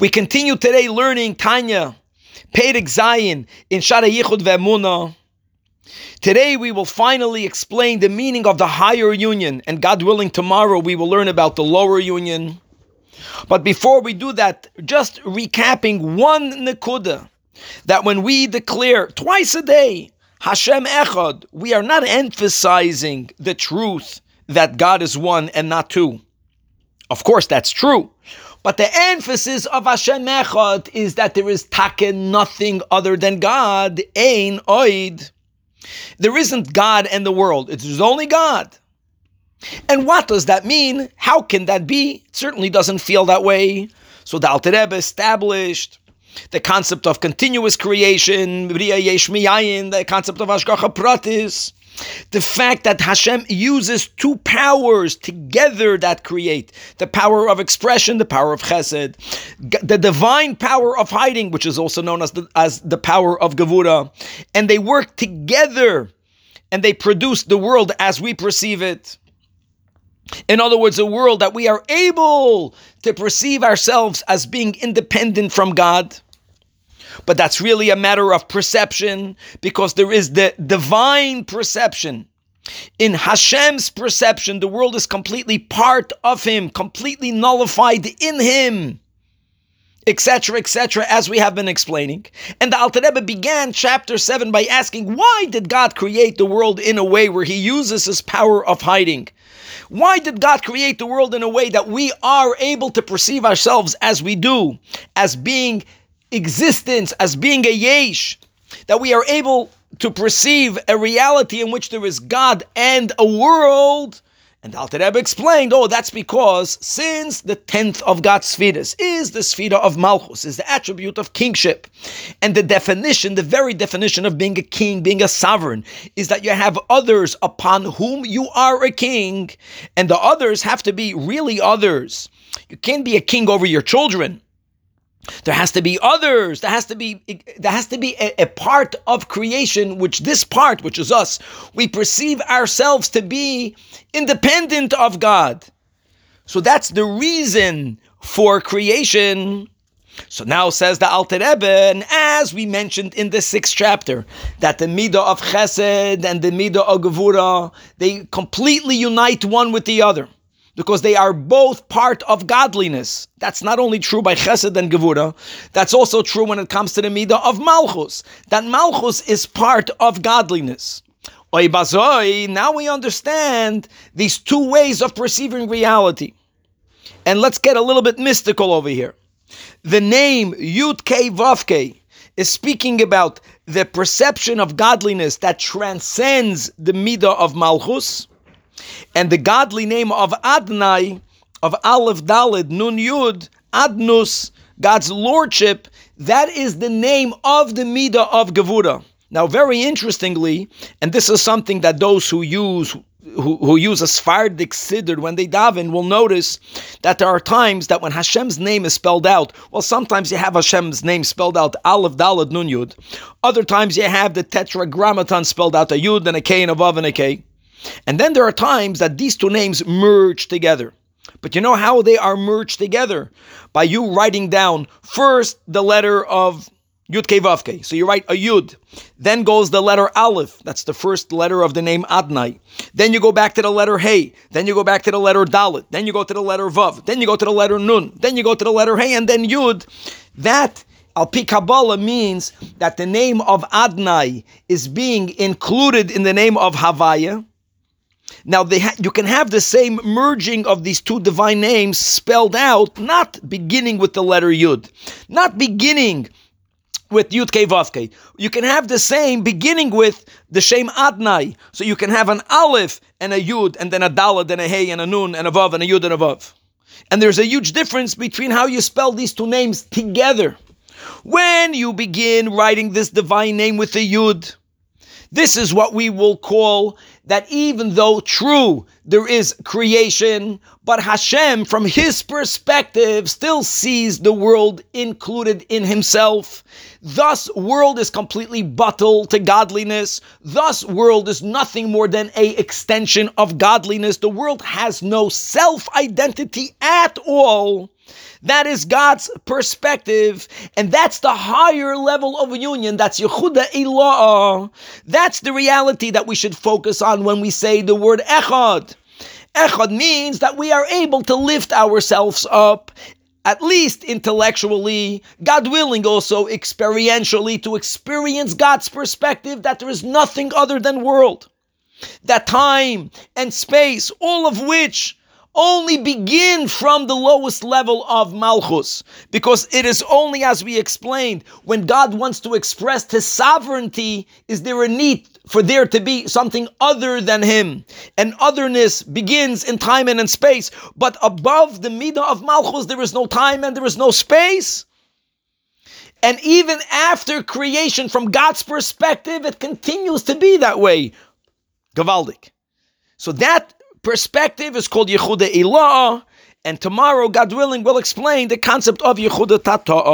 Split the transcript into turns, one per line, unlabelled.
We continue today learning Tanya, Perek Zayin in Shara Yichud Ve'emunah. Today we will finally explain the meaning of the higher union, and God willing, tomorrow we will learn about the lower union. But before we do that, just recapping one nekuda that when we declare twice a day Hashem Echad, we are not emphasizing the truth that God is one and not two. Of course, that's true. But the emphasis of Hashem Echad is that there is take nothing other than God, Ein Oid. There isn't God and the world. It is only God. And what does that mean? How can that be? It certainly doesn't feel that way. So the Alter Rebbe established the concept of continuous creation, the concept of Hashgacha Pratis, the fact that Hashem uses two powers together that create the power of expression, the power of chesed, the divine power of hiding, which is also known as the, as the power of Gevura, and they work together and they produce the world as we perceive it. In other words, a world that we are able to perceive ourselves as being independent from God. But that's really a matter of perception because there is the divine perception. In Hashem's perception, the world is completely part of Him, completely nullified in Him, etc., etc., as we have been explaining. And the Alter Rebbe began chapter 7 by asking, why did God create the world in a way where He uses His power of hiding? Why did God create the world in a way that we are able to perceive ourselves as we do, as being existence as being a yesh, that we are able to perceive a reality in which there is God and a world. And Alter Rebbe explained, oh, that's because since the tenth of God's spheres is the sphere of Malchus, is the attribute of kingship, and the definition, the very definition of being a king, being a sovereign, is that you have others upon whom you are a king, and the others have to be really others. You can't be a king over your children. There has to be others. There has to be there has to be a, a, part of creation, which this part, which is us, we perceive ourselves to be independent of God. So that's the reason for creation. So now says the Alter Rebbe, and as we mentioned in the sixth chapter, that the Midah of Chesed and the Midah of Gevura, they completely unite one with the other because they are both part of godliness. That's not only true by Chesed and Gevura, that's also true when it comes to the Midah of Malchus, that Malchus is part of godliness. Now we understand these two ways of perceiving reality. And let's get a little bit mystical over here. The name Yud Ke is speaking about the perception of godliness that transcends the Midah of Malchus and the godly name of Adnai, of Aleph Dalid Nun Yud, Adnus, God's lordship, that is the name of the Midah of Gevura. Now, very interestingly, and this is something that those who use who, who use a Sephardic Siddur when they daven will notice that there are times that when Hashem's name is spelled out, well, sometimes you have Hashem's name spelled out Aleph Dalad Nun Yud. Other times you have the Tetragrammaton spelled out a Yud and a K and a Vav and a K. And then there are times that these two names merge together. But you know how they are merged together? By you writing down first the letter of Yud Ke Vav Ke. So you write a Yud. Then goes the letter Aleph. That's the first letter of the name Adnai. Then you go back to the letter Hey. Then you go back to the letter Dalit. Then you go to the letter Vav. Then you go to the letter Nun. Then you go to the letter Hey and then Yud. That Al Pi Kabbalah means that the name of Adnai is being included in the name of Havaya now, ha- you can have the same merging of these two divine names spelled out, not beginning with the letter Yud, not beginning with Yud Ke Vav Ke. You can have the same beginning with the Shem Adnai. So you can have an Aleph and a Yud, and then a Dalad and a Hey and a Nun and a Vav and a Yud and a Vav. And there's a huge difference between how you spell these two names together. When you begin writing this divine name with a Yud, this is what we will call that even though true, there is creation, but Hashem, from his perspective, still sees the world included in himself. Thus, world is completely batel to godliness. Thus, world is nothing more than a extension of godliness. The world has no self-identity at all. That is God's perspective, and that's the higher level of union. That's Yichuda Ila'ah. That's the reality that we should focus on when we say the word Echad. Echad means that we are able to lift ourselves up at least intellectually, God willing, also experientially, to experience God's perspective that there is nothing other than world. That time and space, all of which only begin from the lowest level of Malchus, because it is only as we explained, when God wants to express his sovereignty, is there a need for there to be something other than him. And otherness begins in time and in space, but above the Midah of Malchus, there is no time and there is no space. And even after creation, from God's perspective, it continues to be that way. Gavaldik. So that perspective is called Yichuda Ila'ah, and tomorrow, God willing, we'll explain the concept of Yichuda Tata'ah.